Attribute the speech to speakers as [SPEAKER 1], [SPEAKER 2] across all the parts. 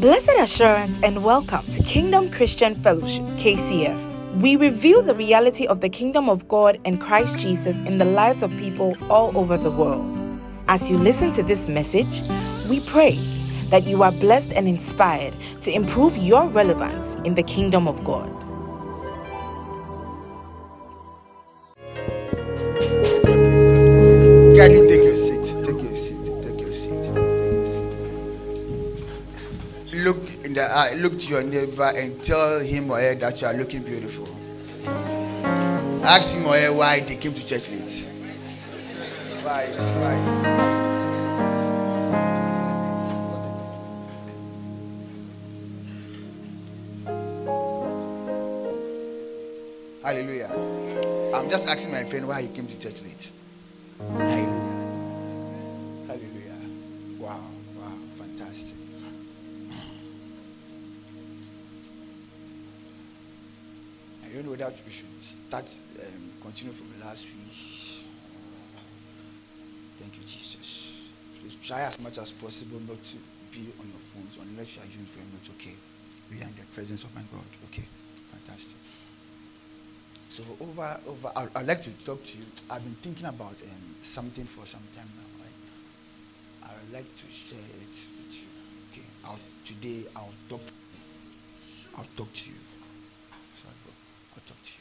[SPEAKER 1] Blessed assurance and welcome to Kingdom Christian Fellowship, KCF. We reveal the reality of the kingdom of God and Christ Jesus in the lives of people all over the world. As you listen to this message, we pray that you are blessed and inspired to improve your relevance in the kingdom of God.
[SPEAKER 2] Eye. Look to your neighbor and tell him oh, or her that you are looking beautiful. Ask him oh, or her why they came to church late. Why? Why? Hallelujah. I'm just asking my friend why he came to church late. Hallelujah. Whether we should start, um, continue from last week. Thank you, Jesus. Please try as much as possible not to be on your phones unless you are using a note. Okay. We are in the presence of my God. Okay. Fantastic. So over, over, I- I'd like to talk to you. I've been thinking about um, something for some time now. Right? I would like to share it with you. Okay. I'll, today I'll talk. I'll talk to you. So I'll, go- I'll talk to you.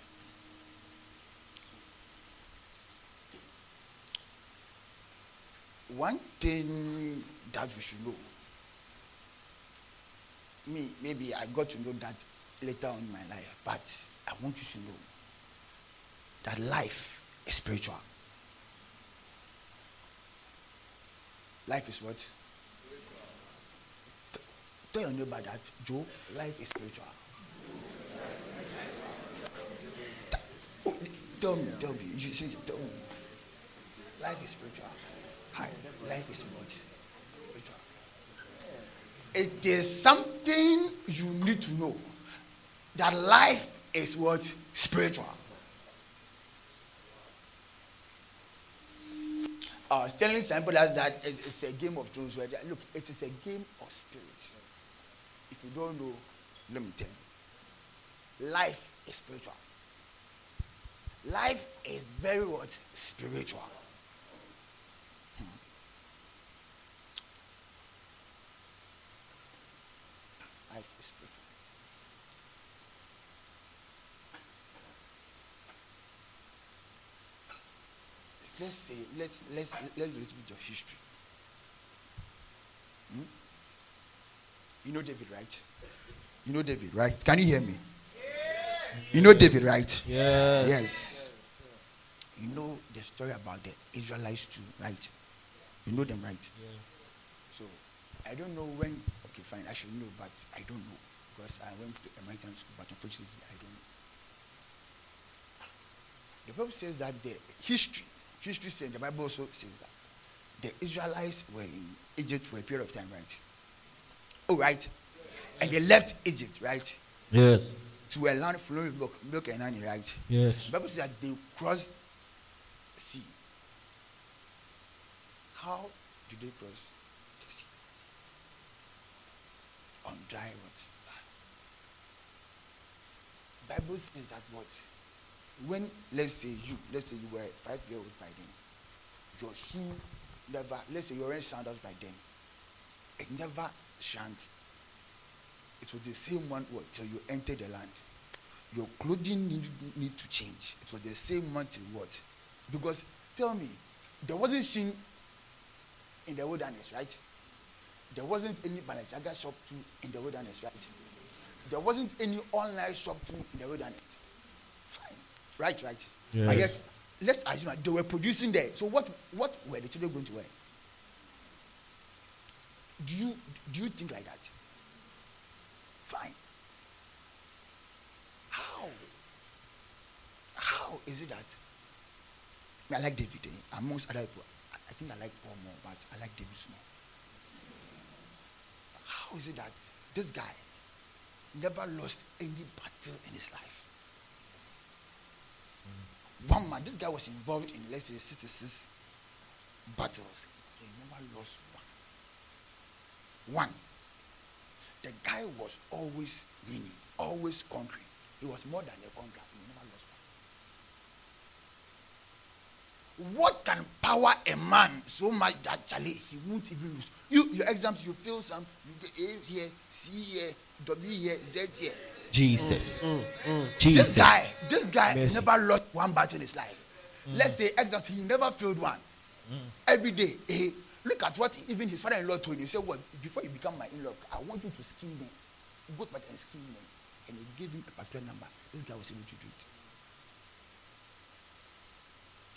[SPEAKER 2] One thing that we should know. Me, maybe I got to know that later on in my life, but I want you to know that life is spiritual. Life is what? Tell your neighbor that, Joe, life is spiritual. Tell me, tell me. You say, tell me. Life is spiritual. Hi, life is what? It is something you need to know that life is what? Spiritual. I was telling else that it's a game of thrones. Where look, it is a game of spirits. If you don't know, let me tell you. Life is spiritual. Life is very what? Spiritual. Hmm. Life is spiritual. Let's say let's let's let's do a little bit of history. Hmm? You know David, right? You know David, right? Can you hear me? You know David, right?
[SPEAKER 3] Yes.
[SPEAKER 2] Yes. You know the story about the Israelites too, right? You know them, right? Yes. So I don't know when. Okay, fine. I should know, but I don't know because I went to American school, but unfortunately I don't know. The Bible says that the history, history says, the Bible also says that the Israelites were in Egypt for a period of time, right? Oh, right. And they left Egypt, right?
[SPEAKER 3] Yes.
[SPEAKER 2] To a land flowing with milk, milk and honey, right?
[SPEAKER 3] Yes.
[SPEAKER 2] The Bible says that they crossed sea. How did they cross the sea? On dry what? Bible says that what? When let's say you, let's say you were five years old by then, your shoe never, let's say you were wearing sandals by then, it never shrank. It was the same one what, till you entered the land. Your clothing need, need to change. It was the same one till what? Because tell me, there wasn't Shein in the wilderness, right? There wasn't any Balenciaga shop too in the wilderness, right? There wasn't any online shop too in the wilderness. Right, right.
[SPEAKER 3] Yes.
[SPEAKER 2] yet, let's assume they were producing there. So what what were the children going to wear? Do you do you think like that? Fine. How? How is it that I like David eh? amongst other people? I, I think I like Paul more, but I like David more. How is it that this guy never lost any battle in his life? One man, this guy was involved in let's say 66 battles. He never lost one. One. the guy was always winning, always conquering. He was more than a conqueror. He never lost one. What can power a man so much that Charlie he won't even lose? You your exams, you fail some, you get A here, C here, W here, Z here. Mm, mm, mm.
[SPEAKER 3] Jesus.
[SPEAKER 2] This
[SPEAKER 3] Jesus.
[SPEAKER 2] guy, this guy
[SPEAKER 3] Mercy.
[SPEAKER 2] never lost one battle in his life. Let's say exams, he never failed one. Every day, eh, look at what even his father-in-law told him. He said, "Well, before you become my in-law, I want you to scheme me, go back and scheme me." And he gave him a particular number. This guy was able to do it.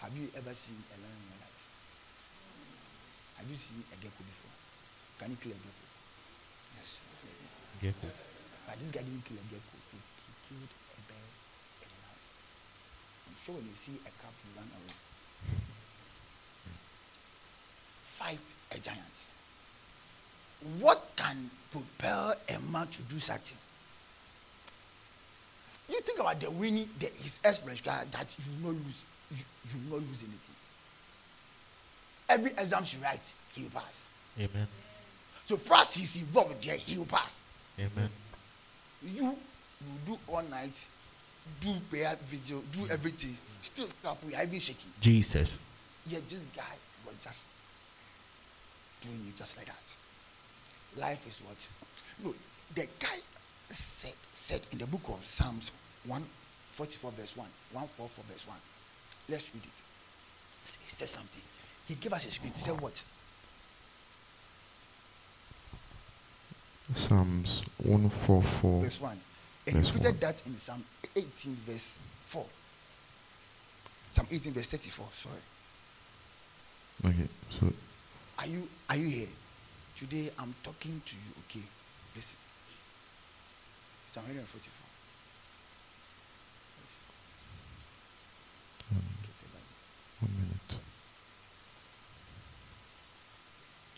[SPEAKER 2] Have you ever seen a lion in your life? Have you seen a gecko before? Can you kill a gecko? Yes.
[SPEAKER 3] Gecko.
[SPEAKER 2] But this guy didn't kill a gecko. He, he killed a bear and a lion. I'm sure when you see a calf, you run away. Fight a giant. What can propel a man to do something? You think about the winning, the, his experience that you will not lose. You, you will not lose anything. Every exam she writes, he will pass.
[SPEAKER 3] Amen.
[SPEAKER 2] So first he's involved there, he will pass.
[SPEAKER 3] Amen.
[SPEAKER 2] You will do all night do prayer video do mm. everything still clap we are even shaking.
[SPEAKER 3] Jesus.
[SPEAKER 2] yet this guy was just doing it just like that. Life is what? No the guy said said in the book of psalms 144 verse 1 144 verse 1 let's read it. He said something. He gave us a script. He said what
[SPEAKER 4] Psalms 144.
[SPEAKER 2] verse 1. And
[SPEAKER 4] Verse
[SPEAKER 2] he repeated that in Psalm 18, verse 4. Psalm 18, verse 34. Sorry.
[SPEAKER 4] Okay, so
[SPEAKER 2] Are you are you here? Today I'm talking to you, okay? Listen. Psalm 144.
[SPEAKER 4] one minute.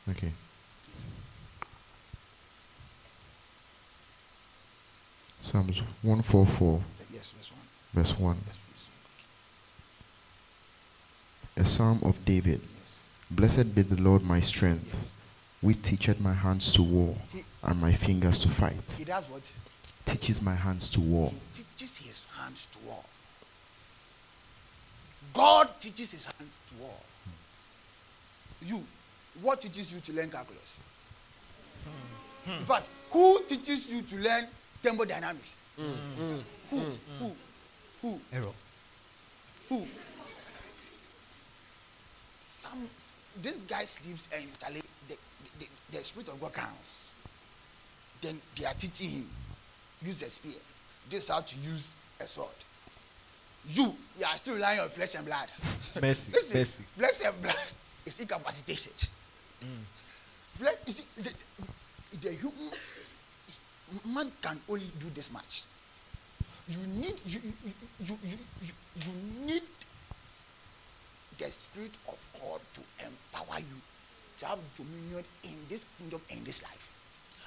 [SPEAKER 4] Okay. Psalms 144,
[SPEAKER 2] Yes, verse 1.
[SPEAKER 4] verse 1.
[SPEAKER 2] Yes.
[SPEAKER 4] A psalm of David.
[SPEAKER 2] Yes.
[SPEAKER 4] Blessed be the Lord my strength,
[SPEAKER 2] Yes.
[SPEAKER 4] which teacheth my hands to war
[SPEAKER 2] He,
[SPEAKER 4] and my fingers to fight.
[SPEAKER 2] he does what?
[SPEAKER 4] Teaches my hands to war.
[SPEAKER 2] He teaches his hands to war. God teaches his hand to war. Hmm. You, what teaches you to learn calculus? Hmm. In fact, who teaches you to learn thermodynamics? Hmm. Who? Hmm. Who? Who?
[SPEAKER 3] Error.
[SPEAKER 2] Who? Some this guy sleeps and Charlie, the, the, the spirit of God comes. Then they are teaching him use a spear. This how to use a sword. You, you are still relying on flesh and blood.
[SPEAKER 3] Mercy.
[SPEAKER 2] Listen,
[SPEAKER 3] Mercy.
[SPEAKER 2] flesh and blood is incapacitated. Hmm. Flesh, you see, the, the human man can only do this much. You need you you, you, you, you, you need the spirit of God to empower you to have dominion in this kingdom in this life.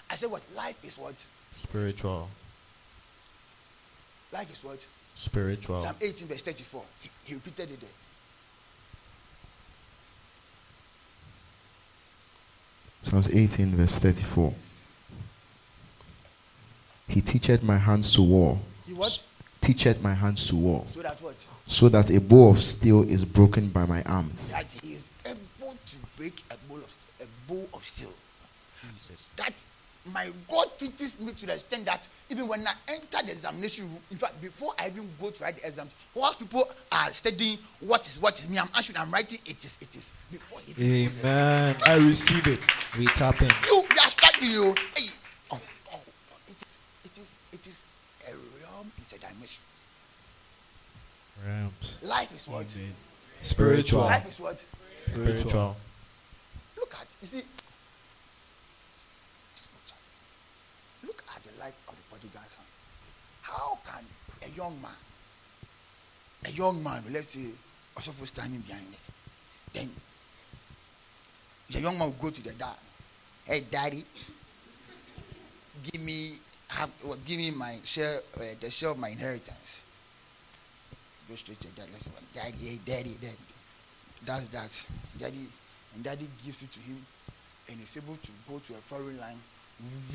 [SPEAKER 2] I said what life is what?
[SPEAKER 3] Spiritual.
[SPEAKER 2] Life is what?
[SPEAKER 3] Spiritual.
[SPEAKER 2] Psalm 18, verse 34. He, he repeated it there.
[SPEAKER 4] Psalms 18, verse 34. He teacheth my hands to war.
[SPEAKER 2] He what?
[SPEAKER 4] Teacheth my hands to war.
[SPEAKER 2] So that what?
[SPEAKER 4] So that a bow of steel is broken by my arms.
[SPEAKER 2] That he is able to break a bowl of a bow of steel.
[SPEAKER 3] Jesus.
[SPEAKER 2] That my God teaches me to the extent that even when I enter the examination room, in fact, before I even go to write the exams, whilst people are studying what is what is me, I'm answering, I'm writing it is, it is. Before even goes there.
[SPEAKER 3] Amen. I receive it. We tap in.
[SPEAKER 2] You they are struggling, you. Hey, oh, oh, it is, it is, it is a realm, it's a dimension.
[SPEAKER 3] Realms.
[SPEAKER 2] Life is what?
[SPEAKER 3] Spiritual.
[SPEAKER 2] Life is what?
[SPEAKER 3] Spiritual.
[SPEAKER 2] Look at, you see, look at the life of the prodigal son. How can a young man, a young man, let's say, also for standing behind there, then the young man will go to the dad, hey daddy, give me, have, well, give me my share, uh, the share of my inheritance. Go straight to the dad, let's say, well, daddy, daddy, daddy, does that, daddy, and daddy gives it to him, and he's able to go to a foreign land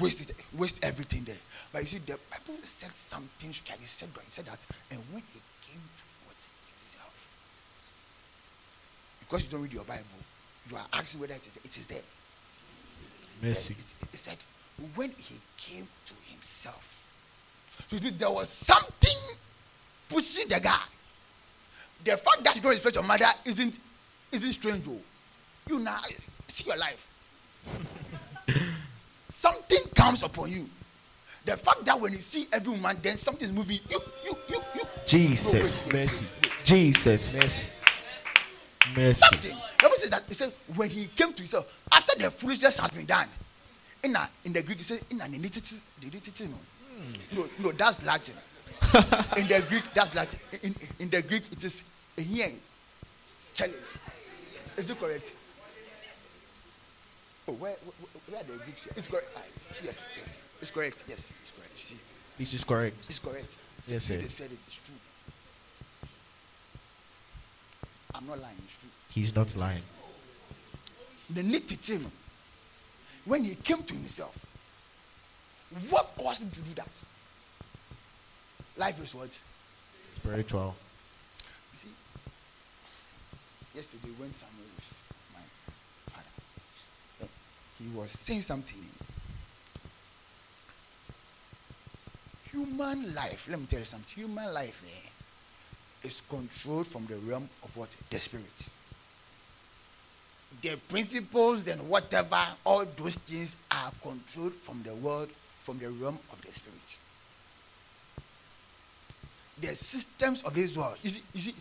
[SPEAKER 2] waste it, waste everything there. But you see, the Bible said something strange. He said, he said that, and when he came to what himself, because you don't read your Bible, you are asking whether it is, it is there.
[SPEAKER 3] Mercy.
[SPEAKER 2] It, it said, when he came to himself, so there was something pushing the guy. The fact that you don't respect your mother isn't isn't strange. Oh. You now see your life. something comes upon you. The fact that when you see every woman, then something is moving. You, you, you, you.
[SPEAKER 4] Jesus.
[SPEAKER 2] No, wait,
[SPEAKER 3] Mercy.
[SPEAKER 2] wait.
[SPEAKER 4] Jesus.
[SPEAKER 3] Mercy. Mercy.
[SPEAKER 2] Something. The Bible says that it said when he came to himself after the foolishness has been done. In a, in the Greek, it says in an initity, no, hmm. no, no, that's Latin. in the Greek, that's Latin. In, in the Greek, it is here. Is it correct? Oh, where, where, where are the Greeks? here? It's correct. Ah, yes, yes, it's correct. Yes, it's correct. You see,
[SPEAKER 3] This is correct.
[SPEAKER 2] it's correct.
[SPEAKER 3] Yes,
[SPEAKER 2] see,
[SPEAKER 3] sir.
[SPEAKER 2] they said. It's true. I'm not lying. It's true.
[SPEAKER 3] He's not lying.
[SPEAKER 2] the nitty when he came to himself what caused him to do that life is what
[SPEAKER 3] Spiritual.
[SPEAKER 2] Yesterday when samuel was my father he was saying something. Human life let me tell you something. Human life eh, is controlled from the realm of what? The spirit. The principles and whatever, all those things are controlled from the world, from the realm of the spirit. The systems of this world, you see, you see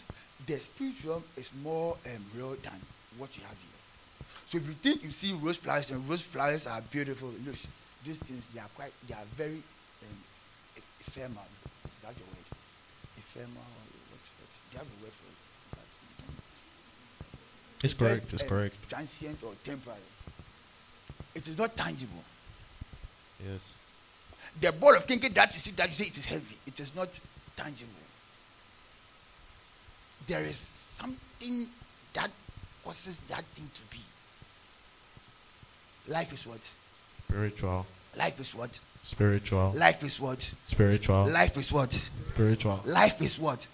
[SPEAKER 2] the spiritual realm is more um, real than what you have here. So if you think you see rose flowers and rose flowers are beautiful, look, these things they are quite, they are very um, ephemeral. Is that your word? Ephemeral. What, what? Do you have a word for it? Don't-
[SPEAKER 3] It's correct. It's
[SPEAKER 2] uh,
[SPEAKER 3] correct.
[SPEAKER 2] Transient or temporary. It is not tangible.
[SPEAKER 3] Yes.
[SPEAKER 2] The ball of kinky that you see, that you say it is heavy, it is not tangible. There is something that causes that thing to be. Life is what?
[SPEAKER 3] Spiritual.
[SPEAKER 2] Life is what?
[SPEAKER 3] Spiritual.
[SPEAKER 2] Life is what?
[SPEAKER 3] Spiritual.
[SPEAKER 2] Life is what?
[SPEAKER 3] Spiritual.
[SPEAKER 2] Life is what?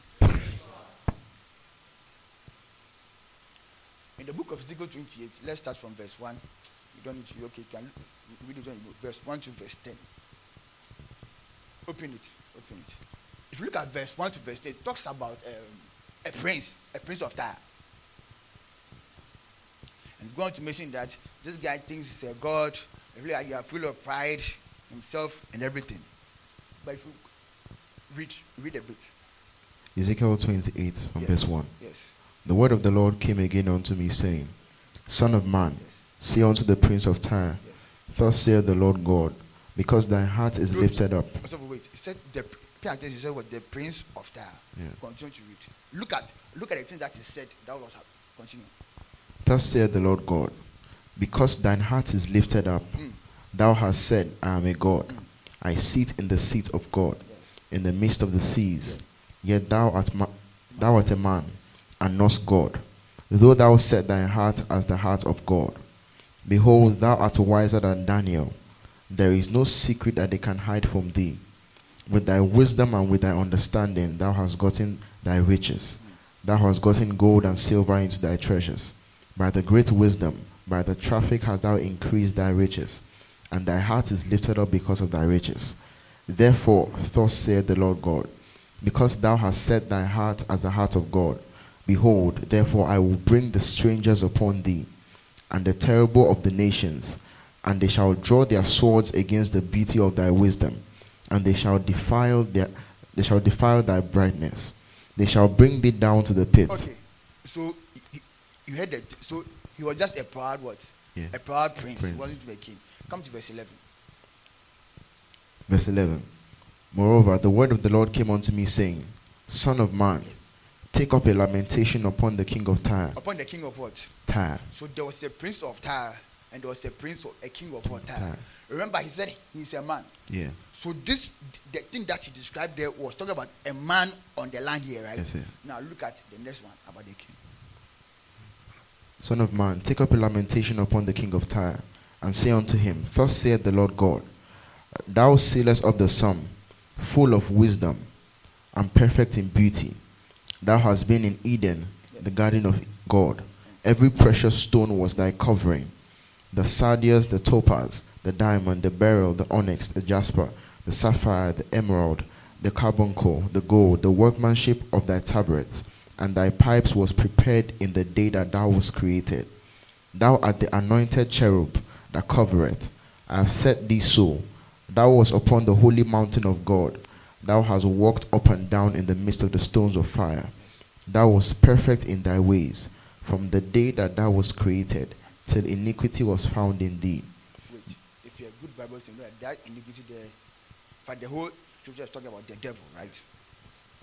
[SPEAKER 2] In the book of Ezekiel 28, let's start from verse 1. You don't need to, okay, you can read it on. Verse 1 to verse 10. Open it. Open it. If you look at verse 1 to verse 10, it talks about um, a prince, a prince of Tyre. And going to mention that this guy thinks he's a god, really, you are full of pride, himself, and everything. But if you read, read a bit.
[SPEAKER 4] Ezekiel 28 from
[SPEAKER 2] Yes.
[SPEAKER 4] verse 1.
[SPEAKER 2] Yes.
[SPEAKER 4] The word of the Lord came again unto me, saying, Son of man,
[SPEAKER 2] Yes.
[SPEAKER 4] say unto the prince of Tyre. Thus saith the Lord God, because thy heart is lifted up.
[SPEAKER 2] So wait, he said the pay attention. He said what the prince of Tyre.
[SPEAKER 4] Yeah.
[SPEAKER 2] Continue to read. Look at look at the things that he said. That was continue.
[SPEAKER 4] Thus saith the Lord God, because thine heart is lifted up,
[SPEAKER 2] Mm.
[SPEAKER 4] thou hast said, I am a God.
[SPEAKER 2] Mm.
[SPEAKER 4] I sit in the seat of God,
[SPEAKER 2] Yes.
[SPEAKER 4] in the midst of the seas. Yet thou art, ma- thou art a man, and not God. Though thou set thy heart as the heart of God. Behold, thou art wiser than Daniel. There is no secret that they can hide from thee. With thy wisdom and with thy understanding, thou hast gotten thy riches. Thou hast gotten gold and silver into thy treasures. By the great wisdom, by the traffic hast thou increased thy riches, and thy heart is lifted up because of thy riches. Therefore, thus saith the Lord God, because thou hast set thy heart as the heart of God, behold, therefore I will bring the strangers upon thee, and the terrible of the nations, and they shall draw their swords against the beauty of thy wisdom, and they shall defile their they shall defile thy brightness. They shall bring thee down to the pit.
[SPEAKER 2] Okay. So you, you heard that. So he was just a proud what?
[SPEAKER 4] Yeah.
[SPEAKER 2] A proud prince.
[SPEAKER 4] Prince.
[SPEAKER 2] He wasn't to be a king. Come to verse 11.
[SPEAKER 4] Verse 11. Moreover, the word of the Lord came unto me, saying, Son of man, take up a lamentation upon the king of Tyre.
[SPEAKER 2] Upon the king of what?
[SPEAKER 4] Tyre.
[SPEAKER 2] So there was a prince of Tyre, and there was a prince of a king of what? Tyre.
[SPEAKER 4] Tyre.
[SPEAKER 2] Remember, he said he's a man.
[SPEAKER 4] Yeah.
[SPEAKER 2] So this the thing that he described there was talking about a man on the land here, right?
[SPEAKER 4] Yes, sir.
[SPEAKER 2] Now look at the next one about the king.
[SPEAKER 4] Son of man, take up a lamentation upon the king of Tyre, and say unto him, Thus saith the Lord God, Thou sealest of the sum, full of wisdom, and perfect in beauty. Thou hast been in Eden, the garden of God. Every precious stone was thy covering the sardius, the topaz, the diamond, the beryl, the onyx, the jasper, the sapphire, the emerald, the carbuncle, the gold, the workmanship of thy tabrets, and thy pipes was prepared in the day that thou wast created. Thou art the anointed cherub that covereth. I have set thee so. Thou wast upon the holy mountain of God. Thou hast walked up and down in the midst of the stones of fire. Thou wast perfect in thy ways from the day that thou wast created till iniquity was found in thee.
[SPEAKER 2] Wait, if you're a good Bible saying that, that iniquity there, the whole scripture is talking about the devil, right?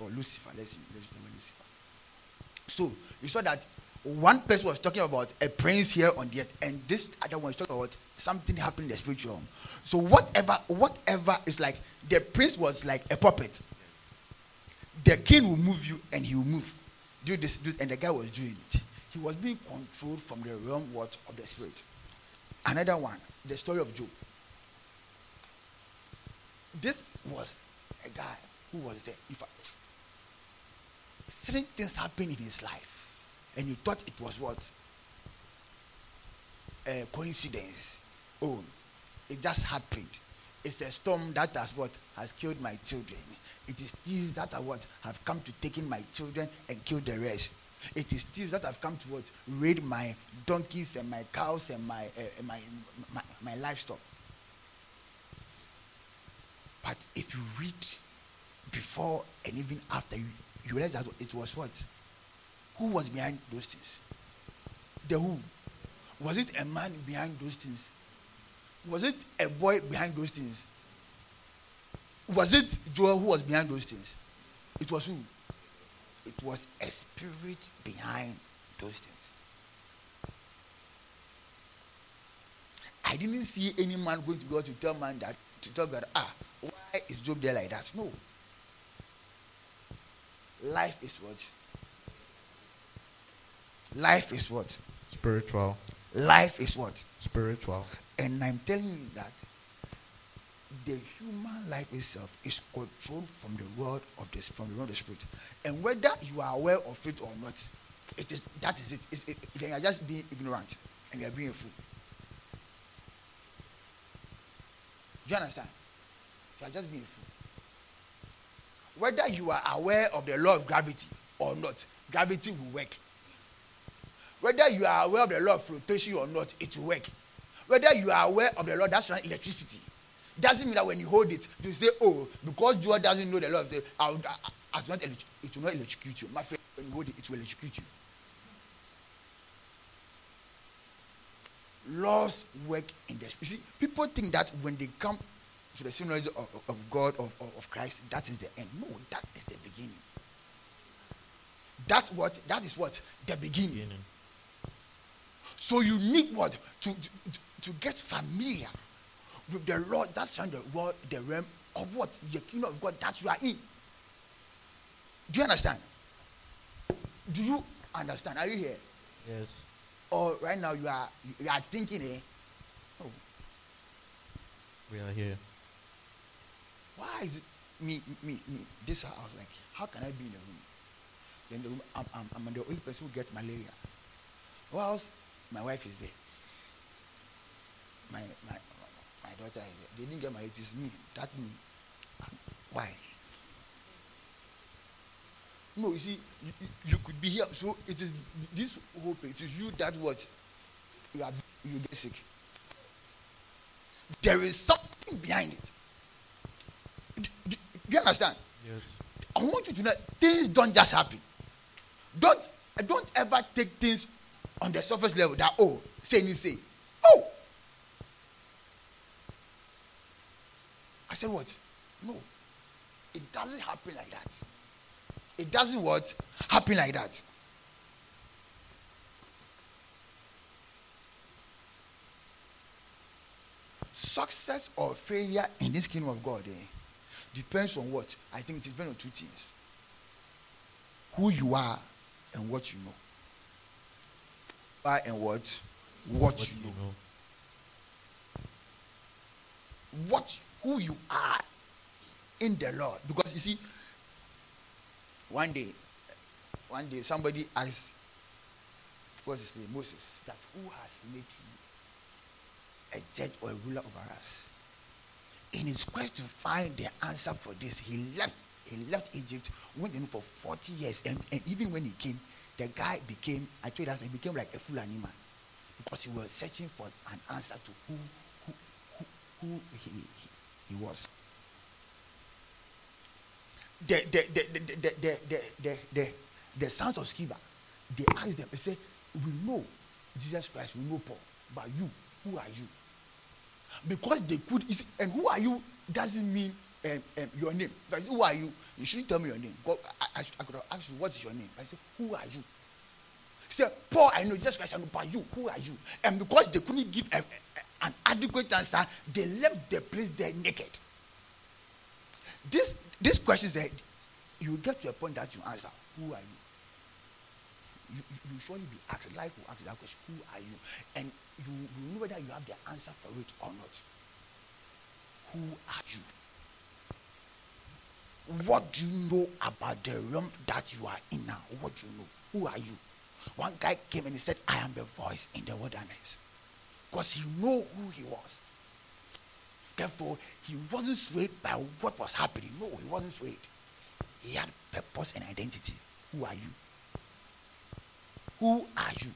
[SPEAKER 2] Or Lucifer. Let's let's it Lucifer. So you saw that one person was talking about a prince here on the earth, and this other one is talking about something happening in the spiritual realm. So whatever, whatever is like the prince was like a puppet. The king will move you, and he will move. Do this, do, and the guy was doing it. He was being controlled from the realm what of the spirit. Another one, the story of Job. This was a guy who was there. In fact, certain things happened in his life, and you thought it was what? A coincidence. Oh, it just happened. It's a storm that has what has killed my children. It is thieves that are what have come to taking my children and kill the rest. It is thieves that have come to what raid my donkeys and my cows and my uh, my, my my livestock. But if you read before and even after, you, you realize that it was what? Who was behind those things? The who? Was it a man behind those things? Was it a boy behind those things? Was it Joel who was behind those things? It was who? It was a spirit behind those things. I didn't see any man going to God to tell man that to tell God, ah, why is Job there like that? No. Life is what? Life is what?
[SPEAKER 3] Spiritual.
[SPEAKER 2] Life is what?
[SPEAKER 3] Spiritual.
[SPEAKER 2] And I'm telling you that the human life itself is controlled from the world of this from the world of the spirit. And whether you are aware of it or not, it is that is it. It's, it, it, you are just being ignorant and you are being a fool. Do you understand? You are just being a fool. Whether you are aware of the law of gravity or not, gravity will work. Whether you are aware of the law of flotation or not, it will work. Whether you are aware of the law that's runs electricity, doesn't mean that when you hold it, you say, oh, because Joel doesn't know the law of the, I, I, I, not it will not electrocute you. My friend, when you hold it, it will electrocute you. Laws work in the You see, people think that when they come to the same of, of God, of, of, of Christ, that is the end. No, that is the beginning. That's what, that is what? The beginning.
[SPEAKER 3] Beginning.
[SPEAKER 2] So you need what? To, to, to get familiar with the Lord that's on the world, the realm of what? The kingdom of God that you are in. Do you understand? Do you understand? Are you here?
[SPEAKER 3] Yes.
[SPEAKER 2] Or right now you are you are thinking, eh? Oh,
[SPEAKER 3] We are here.
[SPEAKER 2] why is it me, me, me? This house, I was like, how can I be in the room? Then the room, I'm, I'm, I'm the only person who gets malaria. Whilst my wife is there. My, my, my daughter is there. They didn't get married. It is me. That me. Why? No, you see, you, you, could be here. So it is this hope. It is you that what you are. You get sick. There is something behind it. Do, do- do you understand?
[SPEAKER 3] Yes.
[SPEAKER 2] I want you to know things don't just happen. Don't don't ever take things on the surface level that oh say anything. Oh. I said what? No. It doesn't happen like that. It doesn't what? Happen like that. Success or failure in this kingdom of God eh, depends on what? I think it depends on two things. Who you are and what you know. Why and what? What,
[SPEAKER 3] What
[SPEAKER 2] you know.
[SPEAKER 3] you know?
[SPEAKER 2] what who you are in the Lord. Because you see, one day, one day somebody asked, what's his name? Moses, that who has made you a judge or a ruler over us? In his quest to find the answer for this, he left he left Egypt, went in for 40 years, and, and even when he came, the guy became, I told that he became like a fool animal because he was searching for an answer to who who who, who he, he, he was. The the the the the the the, the, the, sons of Sceva, they asked them, they say, We know Jesus Christ, we know Paul, but you, who are you? Because they could, see, and who are you doesn't mean um, um, your name. I say, Who are you? You shouldn't tell me your name. God, I, I, I could have asked you, What is your name? I say, Who are you? He said, Paul, I know Jesus Christ, I know, but you, who are you? And because they couldn't give a, a, an adequate answer, they left the place there naked. This this question said, you get to a point that you answer, Who are you? You, you, you surely be asked, life will ask that question, Who are you? And you, you know whether you have the answer for it or not. Who are you? What do you know about the realm that you are in now? What do you know? Who are you? One guy came and he said, I am the voice in the wilderness. Because he knew who he was. Therefore, he wasn't swayed by what was happening. No, he wasn't swayed. He had purpose and identity. Who are you? Who are you?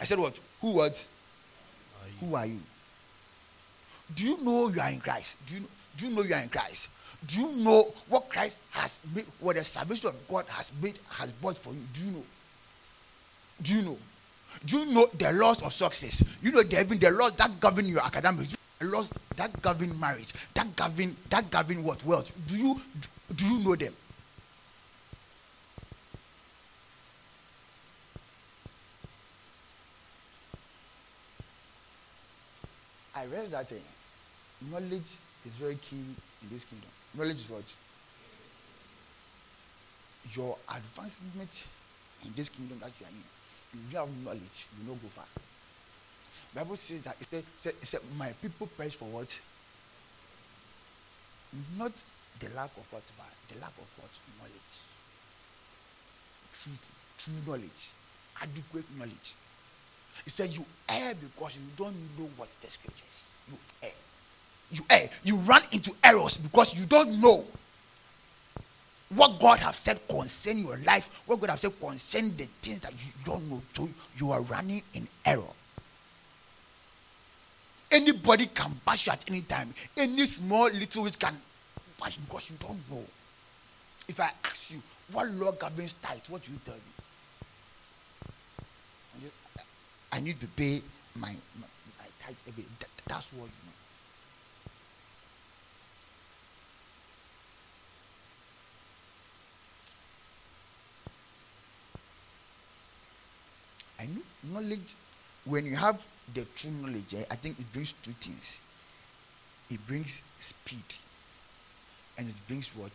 [SPEAKER 2] I said what? Who what? Who are you? Do you know you are in Christ? Do you, do you know you are in Christ? Do you know what Christ has made, what the salvation of God has made, has bought for you? Do you know? Do you know? Do you know the laws of success? You know the, even the laws that govern your academics, laws that govern marriage, that govern that govern what wealth. Do you do, you know them? I read that uh, knowledge is very key in this kingdom. Knowledge is what? Your advancement in this kingdom that you are in. If you have knowledge, you not go far. Bible says that it said, it said, my people perish for what? Not the lack of what, but the lack of what? Knowledge. Truth, true knowledge, adequate knowledge. He said, You err because you don't know what the scriptures. You err. You err. You run into errors because you don't know what God have said concerning your life, what God have said concerning the things that you don't know. So you are running in error. Anybody can bash you at any time. Any small little which can bash you because you don't know. If I ask you what law governs tithe, what do you tell me? I need to pay my, my, my tithe that, That's what you know. I know knowledge, when you have the true knowledge, I think it brings two things. It brings speed and it brings what?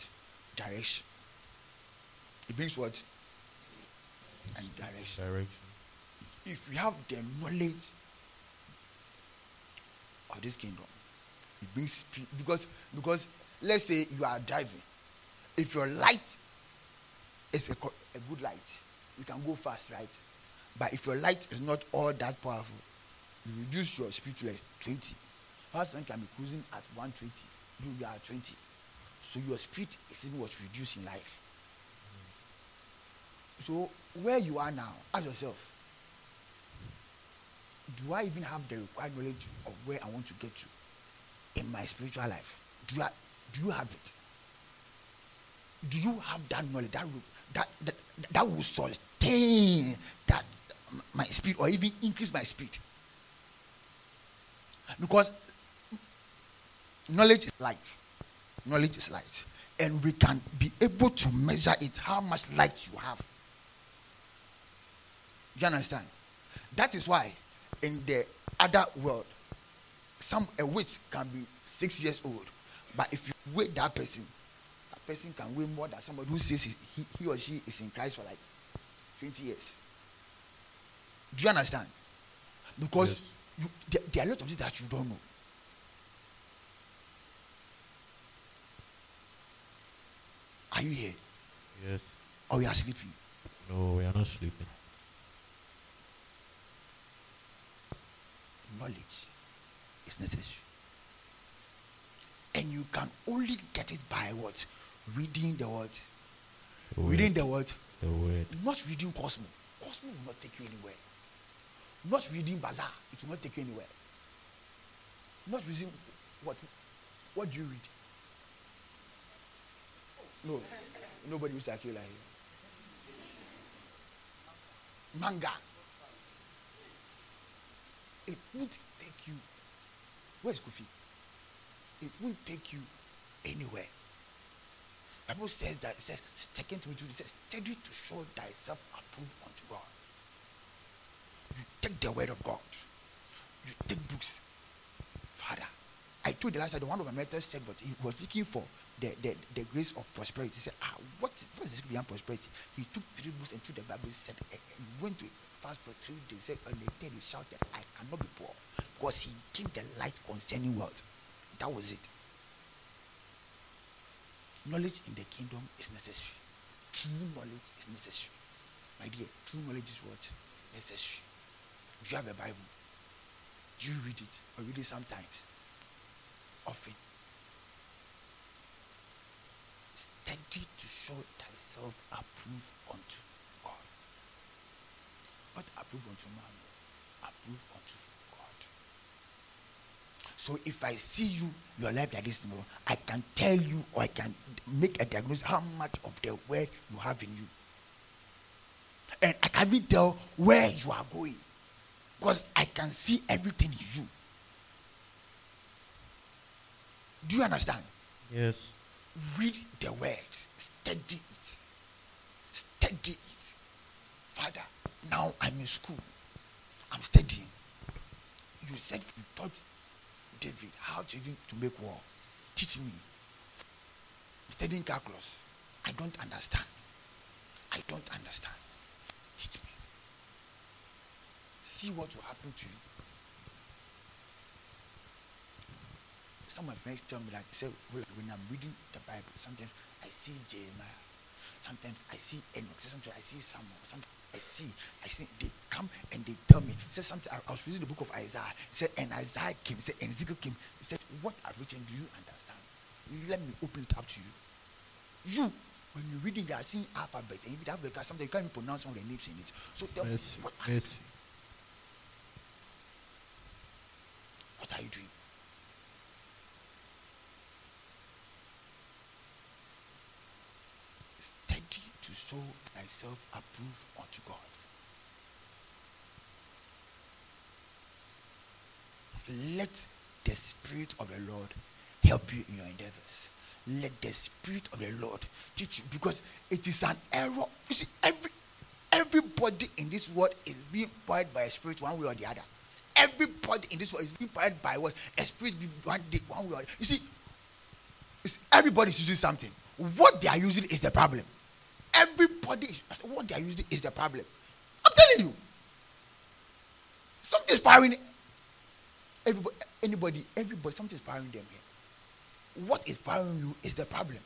[SPEAKER 2] Direction. It brings what? And direction.
[SPEAKER 3] Direction.
[SPEAKER 2] If you have the knowledge of this kingdom, it brings speed because because let's say you are driving. If your light is a, a good light, you can go fast, right? But if your light is not all that powerful, you reduce your speed to like 20. Fast one can be cruising at 120. You are at 20. So your speed is even what reduced in life. So where you are now, ask yourself, do I even have the required knowledge of where I want to get to in my spiritual life? Do I, do you have it? Do you have that knowledge that that, that that will sustain that my speed or even increase my speed? Because knowledge is light. Knowledge is light. And we can be able to measure it how much light you have. Do you understand? That is why in the other world, some a witch can be six years old, but if you weigh that person, that person can weigh more than somebody who says he, he, or she is in Christ for like 20 years. Do you understand? Because
[SPEAKER 3] Yes
[SPEAKER 2] you, there, there are a lot of things that you don't know. Are you here?
[SPEAKER 3] Yes.
[SPEAKER 2] Or you are sleeping?
[SPEAKER 3] No, we are not sleeping.
[SPEAKER 2] Knowledge is necessary. And you can only get it by what? Reading the word.
[SPEAKER 3] The
[SPEAKER 2] reading the word.
[SPEAKER 3] The word.
[SPEAKER 2] Not reading Cosmo. Cosmo will not take you anywhere. Not reading Bazaar. It will not take you anywhere. Not reading what? What do you read? No, nobody reads Akila here. Manga. It won't take you. Where's Kofi? It won't take you anywhere. Bible says that it says, second Timothy, it says, study to show thyself approved unto God. You take the word of God. You take books. Father, I told the last time, one of my mentors said, but he was looking for the, the, the grace of prosperity. He said, ah, what is, what is beyond prosperity? He took three books and took the Bible, he said, eh, eh, he went to fast for three days, on the day he shouted, I cannot be poor. Because he gave the light concerning wealth. That was it. Knowledge in the kingdom is necessary. True knowledge is necessary. My dear, true knowledge is what? Necessary. Do you have a Bible? Do you read it? Or read it sometimes? Often. Study to show thyself approved unto God. Not approved unto man, approved unto God. So if I see you, your life like this, I can tell you or I can make a diagnosis how much of the word you have in you. And I can even tell where you are going. Because I can see everything in you. Do you understand?
[SPEAKER 3] Yes.
[SPEAKER 2] Read the word. Study it. Study it. Father, now I'm in school. I'm studying. You said you taught David how to to make war. Teach me. I'm studying calculus. I don't understand. I don't understand. Teach me. See what will happen to you. Some of my friends tell me like they say "Well, when I'm reading the Bible, sometimes I see Jeremiah, sometimes I see Enoch, sometimes I see Samuel, sometimes I see, I see they come and they tell me. Say something. I, I was reading the book of Isaiah. Say said, and Isaiah came. Say said, and Ezekiel came. He said, what I've written, do you understand? Let me open it up to you. You, when you're reading, they are seeing alphabets, and if you have the sometimes you can't even pronounce of the names in it. So tell me, what
[SPEAKER 3] Mercy.
[SPEAKER 2] What are you doing? To show thyself approved unto God. Let the Spirit of the Lord help you in your endeavors. Let the Spirit of the Lord teach you because it is an error. You see, every everybody in this world is being fired by a spirit one way or the other. Everybody in this world is being powered by what a spirit one day, one way. You see, it's, everybody is using something. What they are using is the problem. Everybody is what they are using is the problem. I'm telling you. Something is powering everybody, anybody, everybody, something is powering them here. What is powering you is the problem.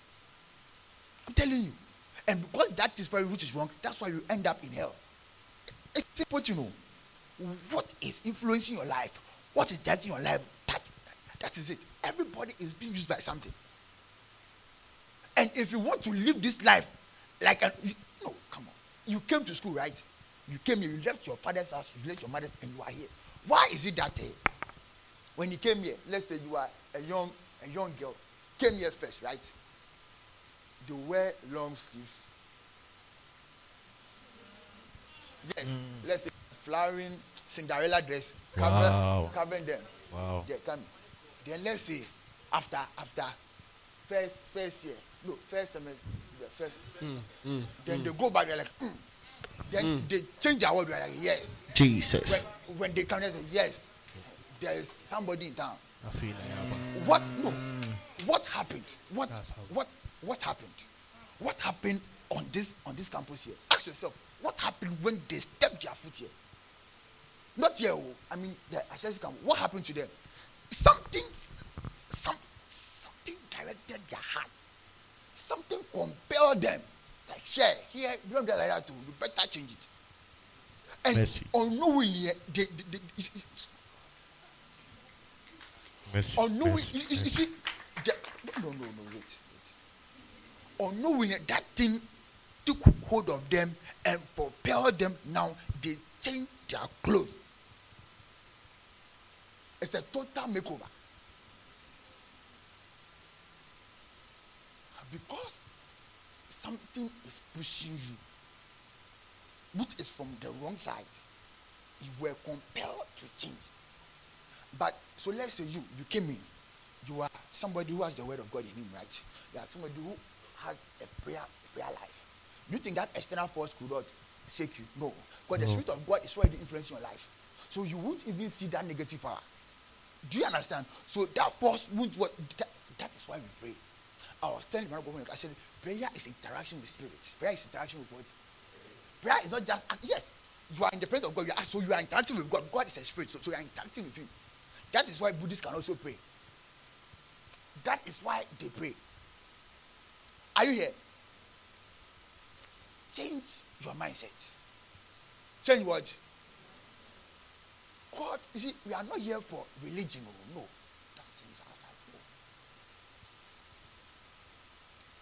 [SPEAKER 2] I'm telling you. And because that is powering which is wrong, that's why you end up in hell. It's simple to know. What is influencing your life? What is judging your life? That, that is it. Everybody is being used by something. And if you want to live this life like an you, no, come on. You came to school, right? You came here, you left your father's house, you left your mother's, and you are here. Why is it that uh, when you came here, let's say you are a young a young girl, came here first, right? They wear long sleeves. Yes, let's say flowering Cinderella dress, cover,
[SPEAKER 3] Wow.
[SPEAKER 2] covering them.
[SPEAKER 3] Wow.
[SPEAKER 2] They come. Then let's say after after first first year, no first semester, the first. Hmm, hmm, then hmm. they go back. They're like, mm. then they change their word. They're like, yes.
[SPEAKER 4] Jesus.
[SPEAKER 2] When, when they come, they say, yes. There is somebody in town.
[SPEAKER 3] I feel like
[SPEAKER 2] What? No. What happened? What? What? What happened? What happened on this on this campus here? Ask yourself. What happened when they stepped their foot here? Not here. oh. I mean, the access camp. What happened to them? Something, some, something directed their heart something compelled them. Like, share here, you don't do like that too. You better change it. And
[SPEAKER 3] Mercy.
[SPEAKER 2] unknowingly, eh, they, they, they, it's- it's-
[SPEAKER 3] Mercy.
[SPEAKER 2] unknowingly,
[SPEAKER 3] mercy,
[SPEAKER 2] you, you- you see, the, no, no, no, wait, wait. Unknowingly, eh, that thing took hold of them and propelled them. Now they change their clothes. It's a total makeover. Because something is pushing you, which is from the wrong side, you were compelled to change. But so let's say you you came in, you are somebody who has the word of God in him, right? You are somebody who has a prayer prayer life. Do you think that external force could not shake you? No, because the spirit of God is already influencing your life, so you won't even see that negative power. Do you understand? So that force won't what that, that is why we pray. I was telling my government, I said prayer is interaction with spirits. Prayer is interaction with what? Prayer is not just yes, you are in the presence of God. You are, so you are interacting with God. God is a spirit, so, so you are interacting with Him. That is why Buddhists can also pray. That is why they pray. Are you here? Change your mindset. Change what? God, you see, we are not here for religion. Oh, no. That is outside.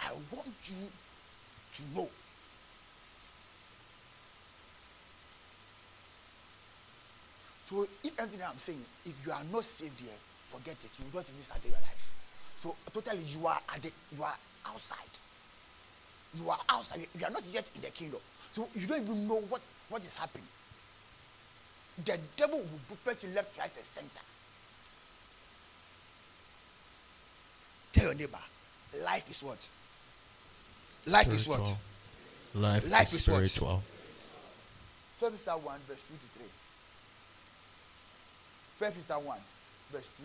[SPEAKER 2] I want you to know So if everything I'm saying, if you are not saved here, forget it. You not even start your life. So totally you are the, you are outside. You are outside. You are not yet in the kingdom. So you don't even know what, what is happening. The devil will buffet you left, right, and center. Tell your neighbor, life is what? Life is what?
[SPEAKER 3] Life,
[SPEAKER 2] Life
[SPEAKER 3] is
[SPEAKER 2] is what?
[SPEAKER 3] spiritual.
[SPEAKER 2] 12 Peter 1, verse 2 to 3. 12 Peter 1, verse 2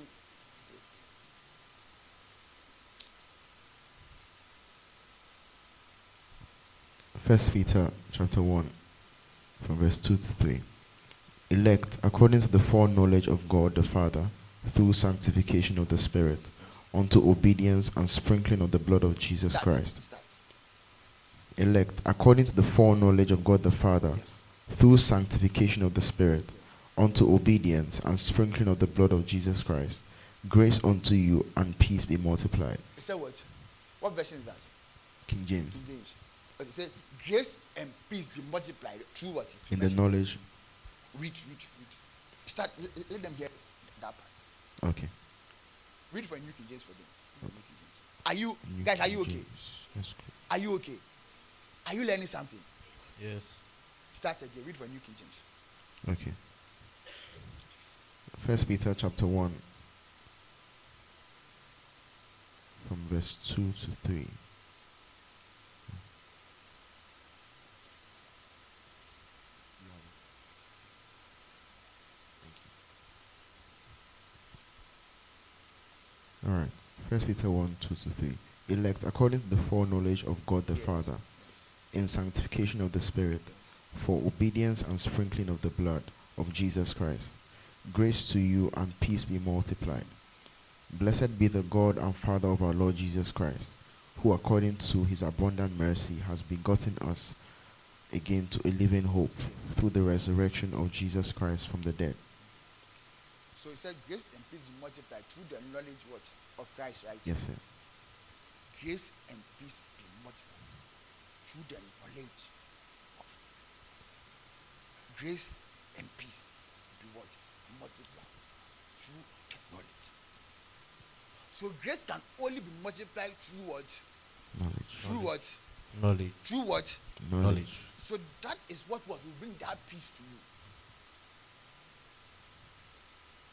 [SPEAKER 4] First Peter chapter 1 from verse 2 to 3. Elect according to the foreknowledge of God the Father through sanctification of the Spirit unto obedience and sprinkling of the blood of Jesus
[SPEAKER 2] Start,
[SPEAKER 4] Christ.
[SPEAKER 2] start.
[SPEAKER 4] Elect according to the foreknowledge of God the Father
[SPEAKER 2] Yes.
[SPEAKER 4] through sanctification of the Spirit unto obedience and sprinkling of the blood of Jesus Christ. Grace unto you and peace be multiplied.
[SPEAKER 2] Said what? What version is that?
[SPEAKER 4] King James.
[SPEAKER 2] King James. But it said, grace and peace be multiplied through what?
[SPEAKER 4] In the knowledge.
[SPEAKER 2] Read, read, read. Start, let, let them hear that part.
[SPEAKER 4] Okay.
[SPEAKER 2] Read for New King James for them. Read for New King James. Are you,
[SPEAKER 4] New
[SPEAKER 2] guys, are you okay?
[SPEAKER 4] James. Yes, good.
[SPEAKER 2] Are you okay? Are you learning something?
[SPEAKER 3] Yes.
[SPEAKER 2] Start again. Read for New King James.
[SPEAKER 4] Okay. First Peter chapter 1 from verse 2 to 3. Alright. First Peter 1 2 to 3. Elect according to the foreknowledge of God the
[SPEAKER 2] Yes.
[SPEAKER 4] Father, in sanctification of the Spirit, for obedience and sprinkling of the blood of Jesus Christ. Grace to you and peace be multiplied. Blessed be the God and Father of our Lord Jesus Christ, who according to his abundant mercy has begotten us again to a living hope through the resurrection of Jesus Christ from the dead.
[SPEAKER 2] So he said, grace and peace be multiplied through the knowledge what? Of Christ, right?
[SPEAKER 4] Yes, sir.
[SPEAKER 2] Grace and peace be multiplied through the knowledge of grace and peace be what? Multiplied through the knowledge. So grace can only be multiplied through what?
[SPEAKER 4] Knowledge.
[SPEAKER 2] Through what?
[SPEAKER 3] Knowledge.
[SPEAKER 2] Through what?
[SPEAKER 3] Knowledge.
[SPEAKER 2] So that is what, what will bring that peace to you.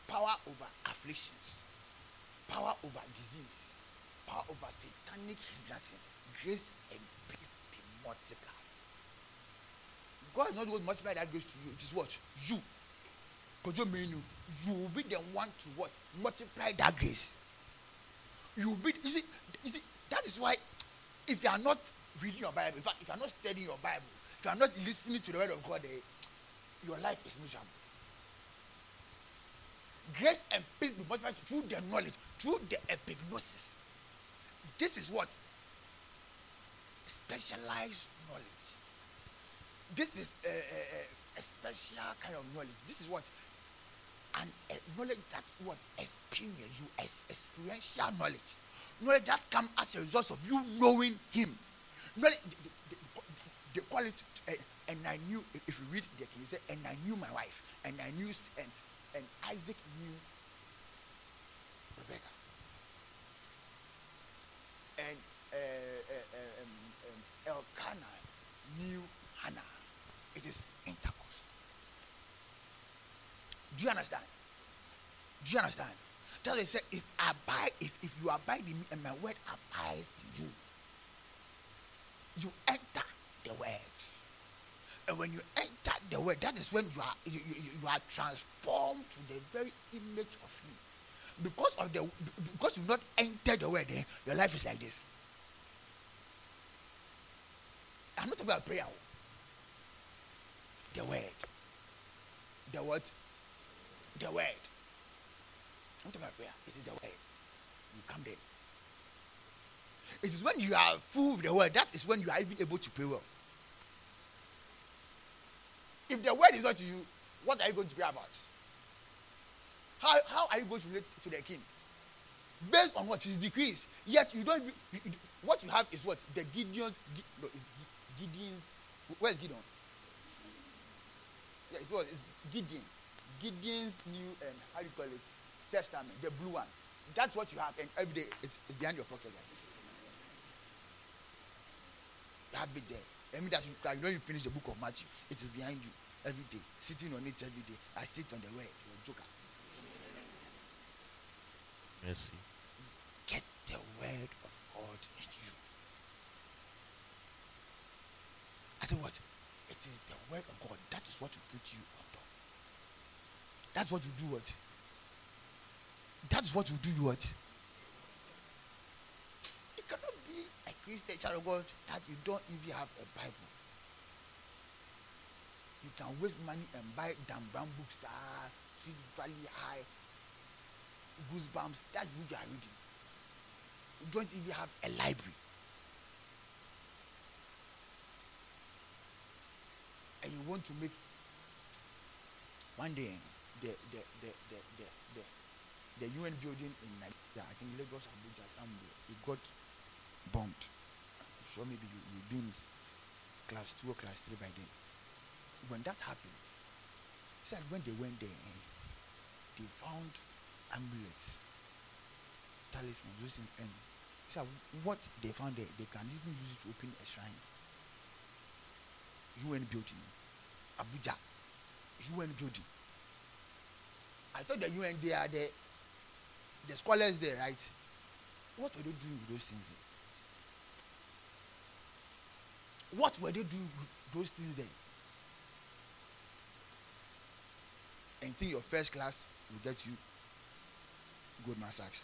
[SPEAKER 2] Power over afflictions, power over disease, power over satanic hindrances, grace and peace be multiplied. God is not going to multiply that grace to you. It is what? You. Because you mean you. Will be the one to what? Multiply that grace. You will be, you see, you see, that is why if you are not reading your Bible, in fact, if you are not studying your Bible, if you are not listening to the word of God, eh, your life is miserable. Grace and peace be multiplied through the knowledge, through the epignosis. This is what specialized knowledge. This is a, a, a special kind of knowledge. This is what an a knowledge that what experience you as experiential knowledge, knowledge that comes as a result of you knowing Him. Knowledge, call it, uh, and I knew. If you read the king, say, and I knew my wife, and I knew, and and Isaac knew Rebecca, and uh, uh, um, um, Elkanah knew Hannah. It is intercourse. Do you understand? Do you understand? Tell you say, if abide, if, if you abide in me and my word abides in you, you enter the word. And when you enter the word, that is when you are you, you, you are transformed to the very image of him. Because of the because you've not enter the word, eh, your life is like this. I'm not talking about prayer. oh. The word. The what? The word. I'm talking about prayer. It is the word. You come there. It is when you are full of the word that is when you are even able to pray well. If the word is not to you, what are you going to pray about? How, how are you going to relate to the king? Based on what his decrees. Yet you don't. You, you, what you have is what the Gideon's. No, is Gideon's. Where's Gideon? Yeah, it's what? It's Gideon. Gideon's new um, how do you call it? Testament, the blue one. That's what you have, and every day it's, it's behind your pocket like this. You have it there. I mean that you can when you finish the book of Matthew, it is behind you every day, sitting on it every day. I sit on the word, you're a joker.
[SPEAKER 3] Mercy.
[SPEAKER 2] Get the word of God in you. I said what? It is the word of God. That is what will put you on top. That's what you do what? That's what you do what? You cannot a Christian child of God that you don't even have a Bible. You can waste money and buy Dan Brown books, ah, Sweet Valley High, Goosebumps. That's what you are reading. You don't even have a library. And you want to make one day the the the the the, the, the UN building in Nigeria, I think Lagos, Abuja, somewhere, it got bombed. I'm sure maybe you you been class two or class three by then. When that happened, he said when they went there, eh, they found amulets, talismans, and so what they found there, they can even use it to open a shrine. UN building, Abuja, UN building. I thought the UN they are the the scholars there, right? What were they doing with those things? There? What were they doing with those things then? And think your first class will get you Goldman Sachs.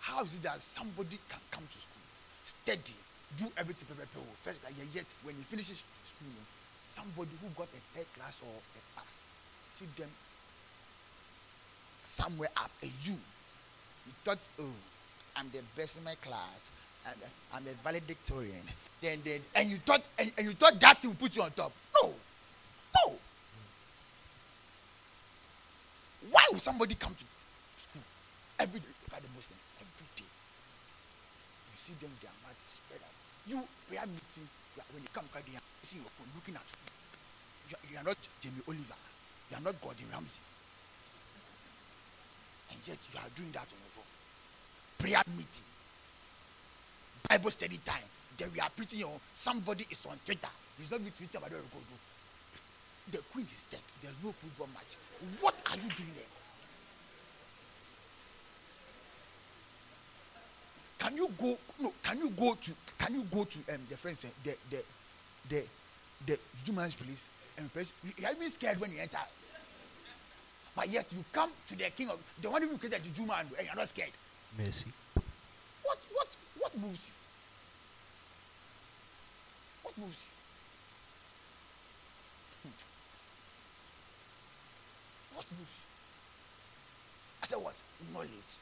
[SPEAKER 2] How is it that somebody can come to school, study, do everything, oh, first class, yet when he finishes school, somebody who got a third class or a pass, see them somewhere up, a you. You thought, oh, I'm the best in my class. and uh, I'm a valedictorian. Then, then, and you thought, and, and you thought that will put you on top. No, no. Why would somebody come to school every day? Look at the Muslims every day. You see them, their mouth spread out. You prayer meeting when you come, you are your phone looking at you. You are not Jamie Oliver. You are not Gordon Ramsay. And yet you are doing that on your phone. Prayer meeting. Bible study time. Then we are preaching on somebody is on Twitter. He's not tweeting about do. The queen is dead. There's no football match. What are you doing there? Can you go? No. Can you go to? Can you go to um, the friends eh, the the the the Juman's police and press? You, are even scared when you enter. But yet you come to the king of the one who created the Juman and you're not scared.
[SPEAKER 3] Mercy.
[SPEAKER 2] What what what moves you? What moves you? Hmm. What moves you? I said what? Knowledge.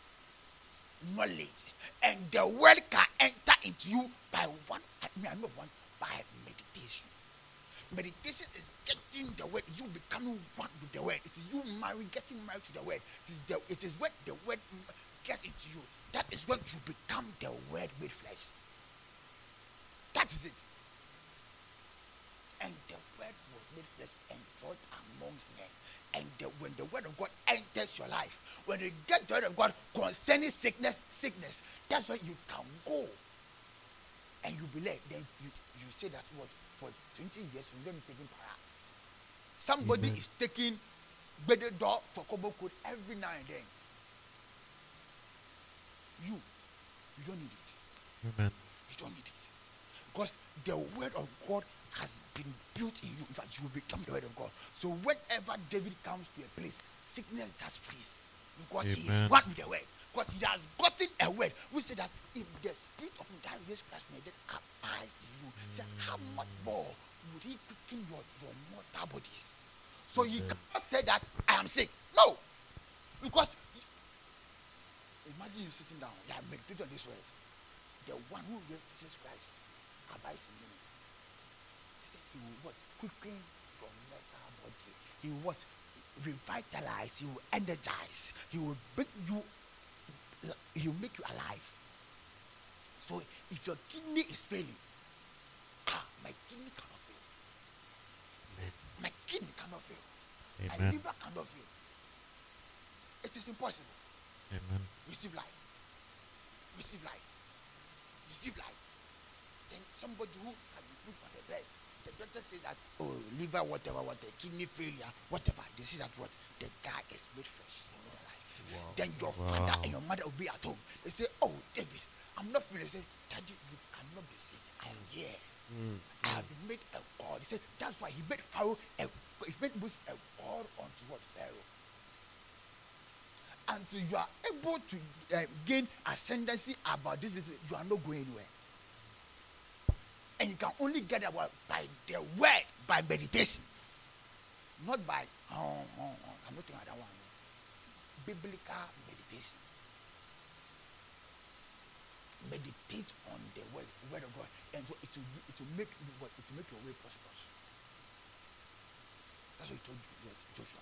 [SPEAKER 2] knowledge. And the word can enter into you by one, I mean, I know one, by meditation. Meditation is getting the word, you becoming one with the word. It is you marrying, getting married to the word. It is, the, it is when the word gets into you. That is when you become the word made flesh. That is it. And the word was made flesh and dwelt amongst men. And the, when the word of God enters your life, when you get the word of God concerning sickness, sickness, that's where you can go. And you believe, then you, you say that what for 20 years you don't taking para. Somebody is taking better door for Kobo code every now and then. You, you don't need it.
[SPEAKER 3] Amen.
[SPEAKER 2] You don't need it. Because the word of God has been built in you. In fact, you will become the word of God. So whenever David comes to a place, sickness just flees. Because he is one with the word. Because he has gotten a word. We say that if the spirit of that race Christ made it applies in you, say how mm. much more would he quicken your, your mortal bodies? So you
[SPEAKER 3] Amen.
[SPEAKER 2] cannot say that I am sick. No. Because imagine you sitting down, you are meditating on this word. The one who raised Jesus Christ abides in me. He said he will what? Quicken your mortal body. He will what? Revitalize, he will energize, he will make you he will make you alive. So if your kidney is failing, ah, my kidney cannot fail.
[SPEAKER 3] Amen.
[SPEAKER 2] My kidney cannot fail. My liver cannot fail. It is impossible.
[SPEAKER 3] Amen.
[SPEAKER 2] Receive life. Receive life. Receive life. Then somebody who has been put on the bed, the doctor says that, oh, liver, whatever, whatever, kidney failure, whatever. They say that what? The guy is made fresh. Alive. Then your father and your mother will be at home. They say, oh, David, I'm not feeling. They say, Daddy, you cannot be sick. I am here. Hmm, I hmm. have been made a God. He said, that's why he made Pharaoh a he made Moses a God unto what? Pharaoh until you are able to uh, gain ascendancy about this business, you are not going anywhere. And you can only get about by the word, by meditation, not by oh, oh, oh. I'm not of that one. Biblical meditation. Meditate on the word, word of God, and so it will it will make it will make your way prosperous. That's what he told you, Joshua.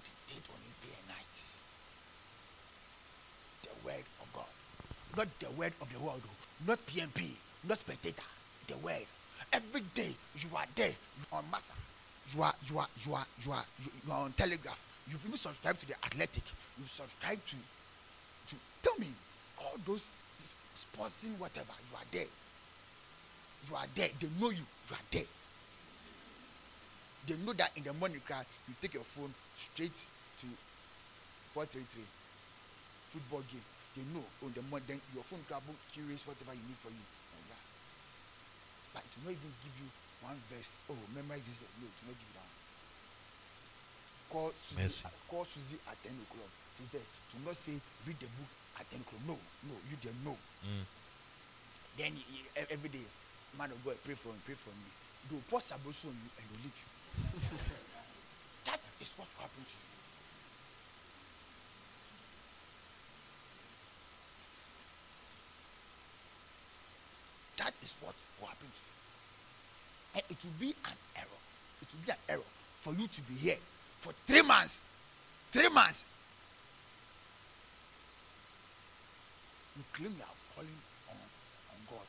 [SPEAKER 2] Meditate on it day and night the word of God. Not the word of the world, oh. not PMP, not spectator. The word. Every day you are there, you are on massa. You are you are you are you are you, you are on telegraph. You've even subscribed to the athletic. You subscribe to to tell me all those sportsing whatever. You are there. You are there. They know you. You are there. They know that in the morning you take your phone straight to 433 football game. They know on the morning, then your phone grab curious whatever you need for you. And yeah. But to not even give you one verse, oh, memorize this. No, to not give you that one. Call Susie, call Susie at 10 o'clock. She's there. To not say, read the book at 10 o'clock. No, no, you there, no.
[SPEAKER 3] Mm.
[SPEAKER 2] Then every day, man of God, pray for me, pray for me. Do pour sabotage on you and they'll leave you. that is what will happen to you. That is what will happen to you. And it will be an error. It will be an error for you to be here for three months. Three months. You claim you are calling on, on God.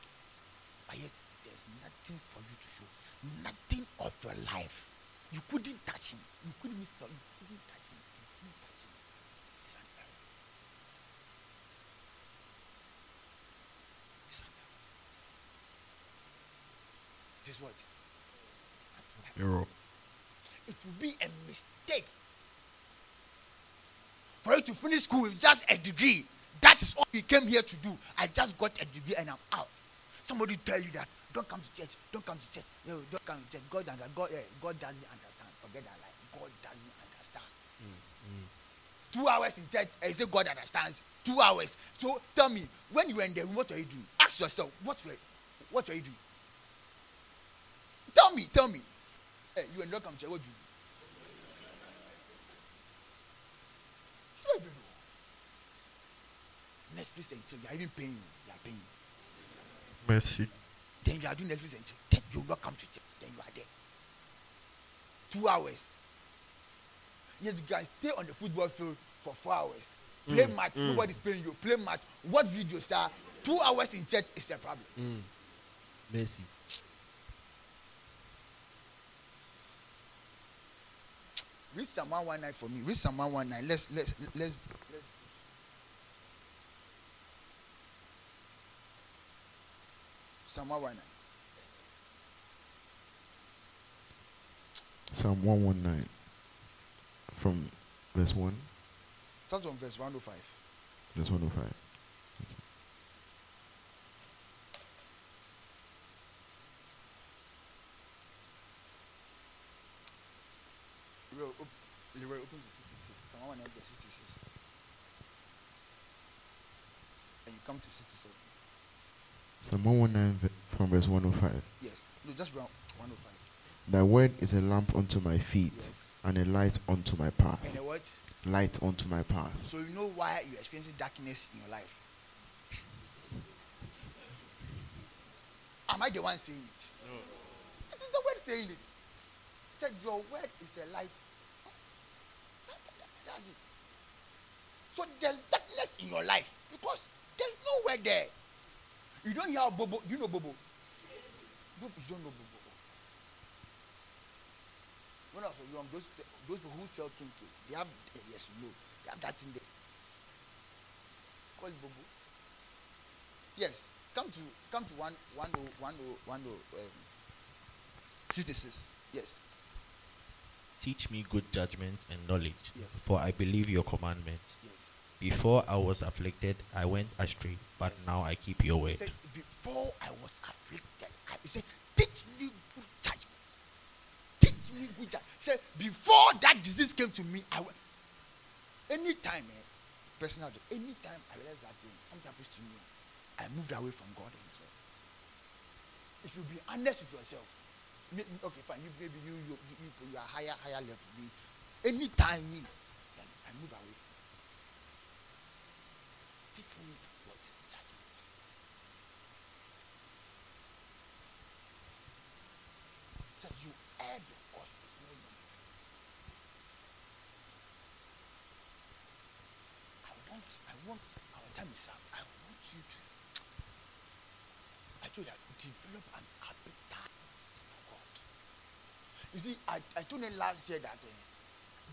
[SPEAKER 2] But yet there's nothing for you to show. Nothing of your life. You couldn't touch him. You couldn't miss You couldn't touch him. You couldn't touch him. It's an error. It's an error. This what?
[SPEAKER 3] Error.
[SPEAKER 2] It will be a mistake for you to finish school with just a degree. That is all you came here to do. I just got a degree and I'm out. Somebody tell you that don't come to church, don't come to church, no, don't come to church. God doesn't, God, eh, God doesn't understand. Forget that lie. God doesn't understand. Mm, mm. Two hours in church, and you say God understands. Two hours. So tell me, when you were in the room, what were you doing? Ask yourself, what were, what were you doing? Tell me, tell me. Hey, you not come to church, what do you do? You don't even know. Netflix and chill. They are even paying you. They are paying you.
[SPEAKER 3] Mercy.
[SPEAKER 2] Then you are doing Netflix and chill. Then you will not come to church. Then you are there. Two hours. Yes, you can stay on the football field for four hours. Play
[SPEAKER 3] Mm,
[SPEAKER 2] match.
[SPEAKER 3] mm.
[SPEAKER 2] Nobody's paying you. Play match. What videos are? Two hours in church is a problem.
[SPEAKER 3] Mm. Mercy.
[SPEAKER 2] Read Psalm 119 for me. Read Psalm 119. Let's let's let's. let's Psalm 119.
[SPEAKER 4] Psalm 119 from verse 1.
[SPEAKER 2] Start from verse 105.
[SPEAKER 4] Verse 105.
[SPEAKER 2] Leroy, op- Leroy, open to 66. Psalm 119, verse 66. And you come to 67.
[SPEAKER 4] Psalm 119 from verse 105.
[SPEAKER 2] Yes. No, just round 105.
[SPEAKER 4] Thy word is a lamp unto my feet
[SPEAKER 2] Yes.
[SPEAKER 4] and a light unto my path.
[SPEAKER 2] And the what?
[SPEAKER 4] Light unto my path.
[SPEAKER 2] So you know why you're experiencing darkness in your life. Am I the one saying it? No. It is the word saying it. Said your word is a light. That's it. So there's darkness in your life because there's nowhere there. You don't hear Bobo. Do you know Bobo? You don't know Bobo. When I was young, those those people who sell kinky, they have yes, you know, they have that in there. Call it Bobo. Yes, come to come to one one oh one oh one oh um, sixty six. Yes,
[SPEAKER 3] Teach me good judgment and knowledge,
[SPEAKER 2] Yeah.
[SPEAKER 3] for I believe your commandments.
[SPEAKER 2] yes.
[SPEAKER 3] Before I was afflicted, I went astray, but
[SPEAKER 2] Yes.
[SPEAKER 3] now I keep your
[SPEAKER 2] He
[SPEAKER 3] word.
[SPEAKER 2] said, before I was afflicted, I, he said, teach me good judgment. Teach me good judgment. Said, before that disease came to me, I went. Anytime, eh, personal, anytime I realized that thing, something happens to me, I moved away from God and His word. If you be honest with yourself, okay, fine, you, maybe you, you, you, you, are higher, higher level. Me, anytime me, then I move away. Teach me what judgment. Said you erred the gospel. No, no. I want, I want, our time is up. I want you to, I told you, develop an appetite. You see, I, I told you last year that uh,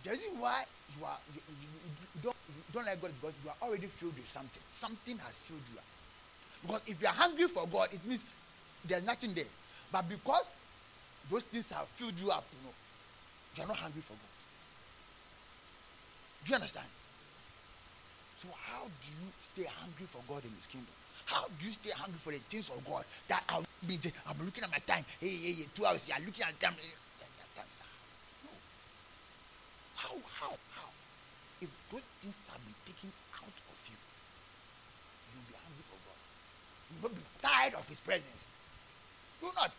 [SPEAKER 2] the reason why you are you, you, you- don't you don't like God because you are already filled with something. Something has filled you up. Because if you are hungry for God, it means there's nothing there. But because those things have filled you up, you know, you are not hungry for God. Do you understand? So how do you stay hungry for God in His kingdom? How do you stay hungry for the things of God that I'll be? I'm looking at my time. Hey, hey, hey, two hours. You are looking at them is up. No. How, how, how? If those things have been taken out of you, you'll be hungry for God. You will be tired of His presence. Will not.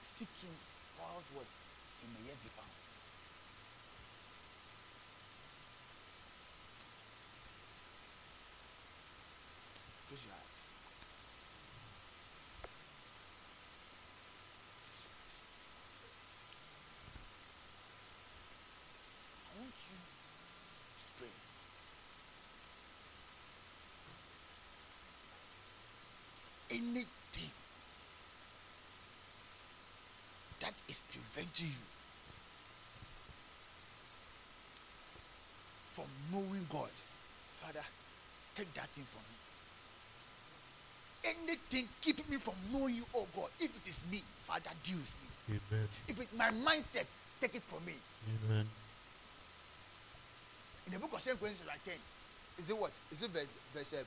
[SPEAKER 2] Seek Him whilst what? He may yet be found. Close your eyes. I want you to pray. Anything that is preventing you from knowing God, Father, take that thing from me. Anything keeping me from knowing you, oh God, if it is me, Father, deal with me.
[SPEAKER 3] Amen.
[SPEAKER 2] If it's my mindset, take it from me.
[SPEAKER 3] Amen.
[SPEAKER 2] In the book of 2 Corinthians, like 10, is it what? Is it verse, verse, uh,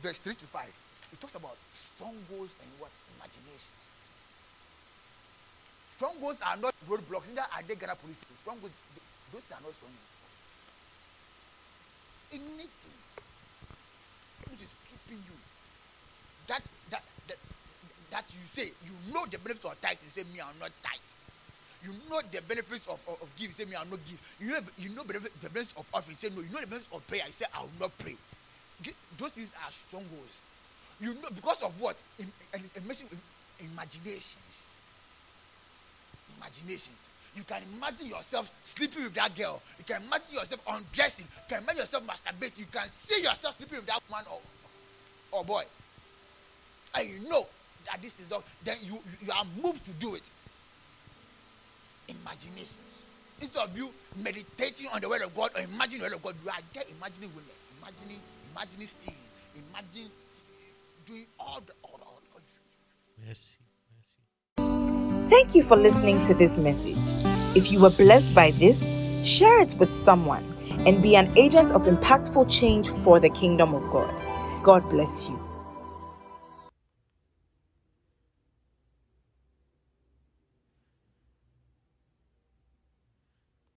[SPEAKER 2] verse 3 to 5? It talks about strongholds and what? Imaginations. Strongholds are not roadblocks, neither are they Ghana police. Strongholds, th- those are not strongholds. Anything which is keeping you, that, that, that, that you say, you know the benefits of tithe, you say, me, I'm not tight. You know the benefits of, of, of giving. Say me, I'll not give. You know you know the benefits- the benefits of offering. Say no. You know the benefits of prayer. I say I'll not pray. Those things are strongholds. You know because of what? In, a in imaginations. Imaginations. You can imagine yourself sleeping with that girl. You can imagine yourself undressing. You can imagine yourself masturbating. You can see yourself sleeping with that man or, or boy. And you know that this is dog. Then you, you are moved to do it. Imaginations. Instead of you meditating on the word of God or imagining the word of God, you are there imagining women, imagining, imagining stealing, imagining doing all the all all
[SPEAKER 3] Mercy. Mercy.
[SPEAKER 1] Thank you for listening to this message. If you were blessed by this, share it with someone and be an agent of impactful change for the kingdom of God. God bless you.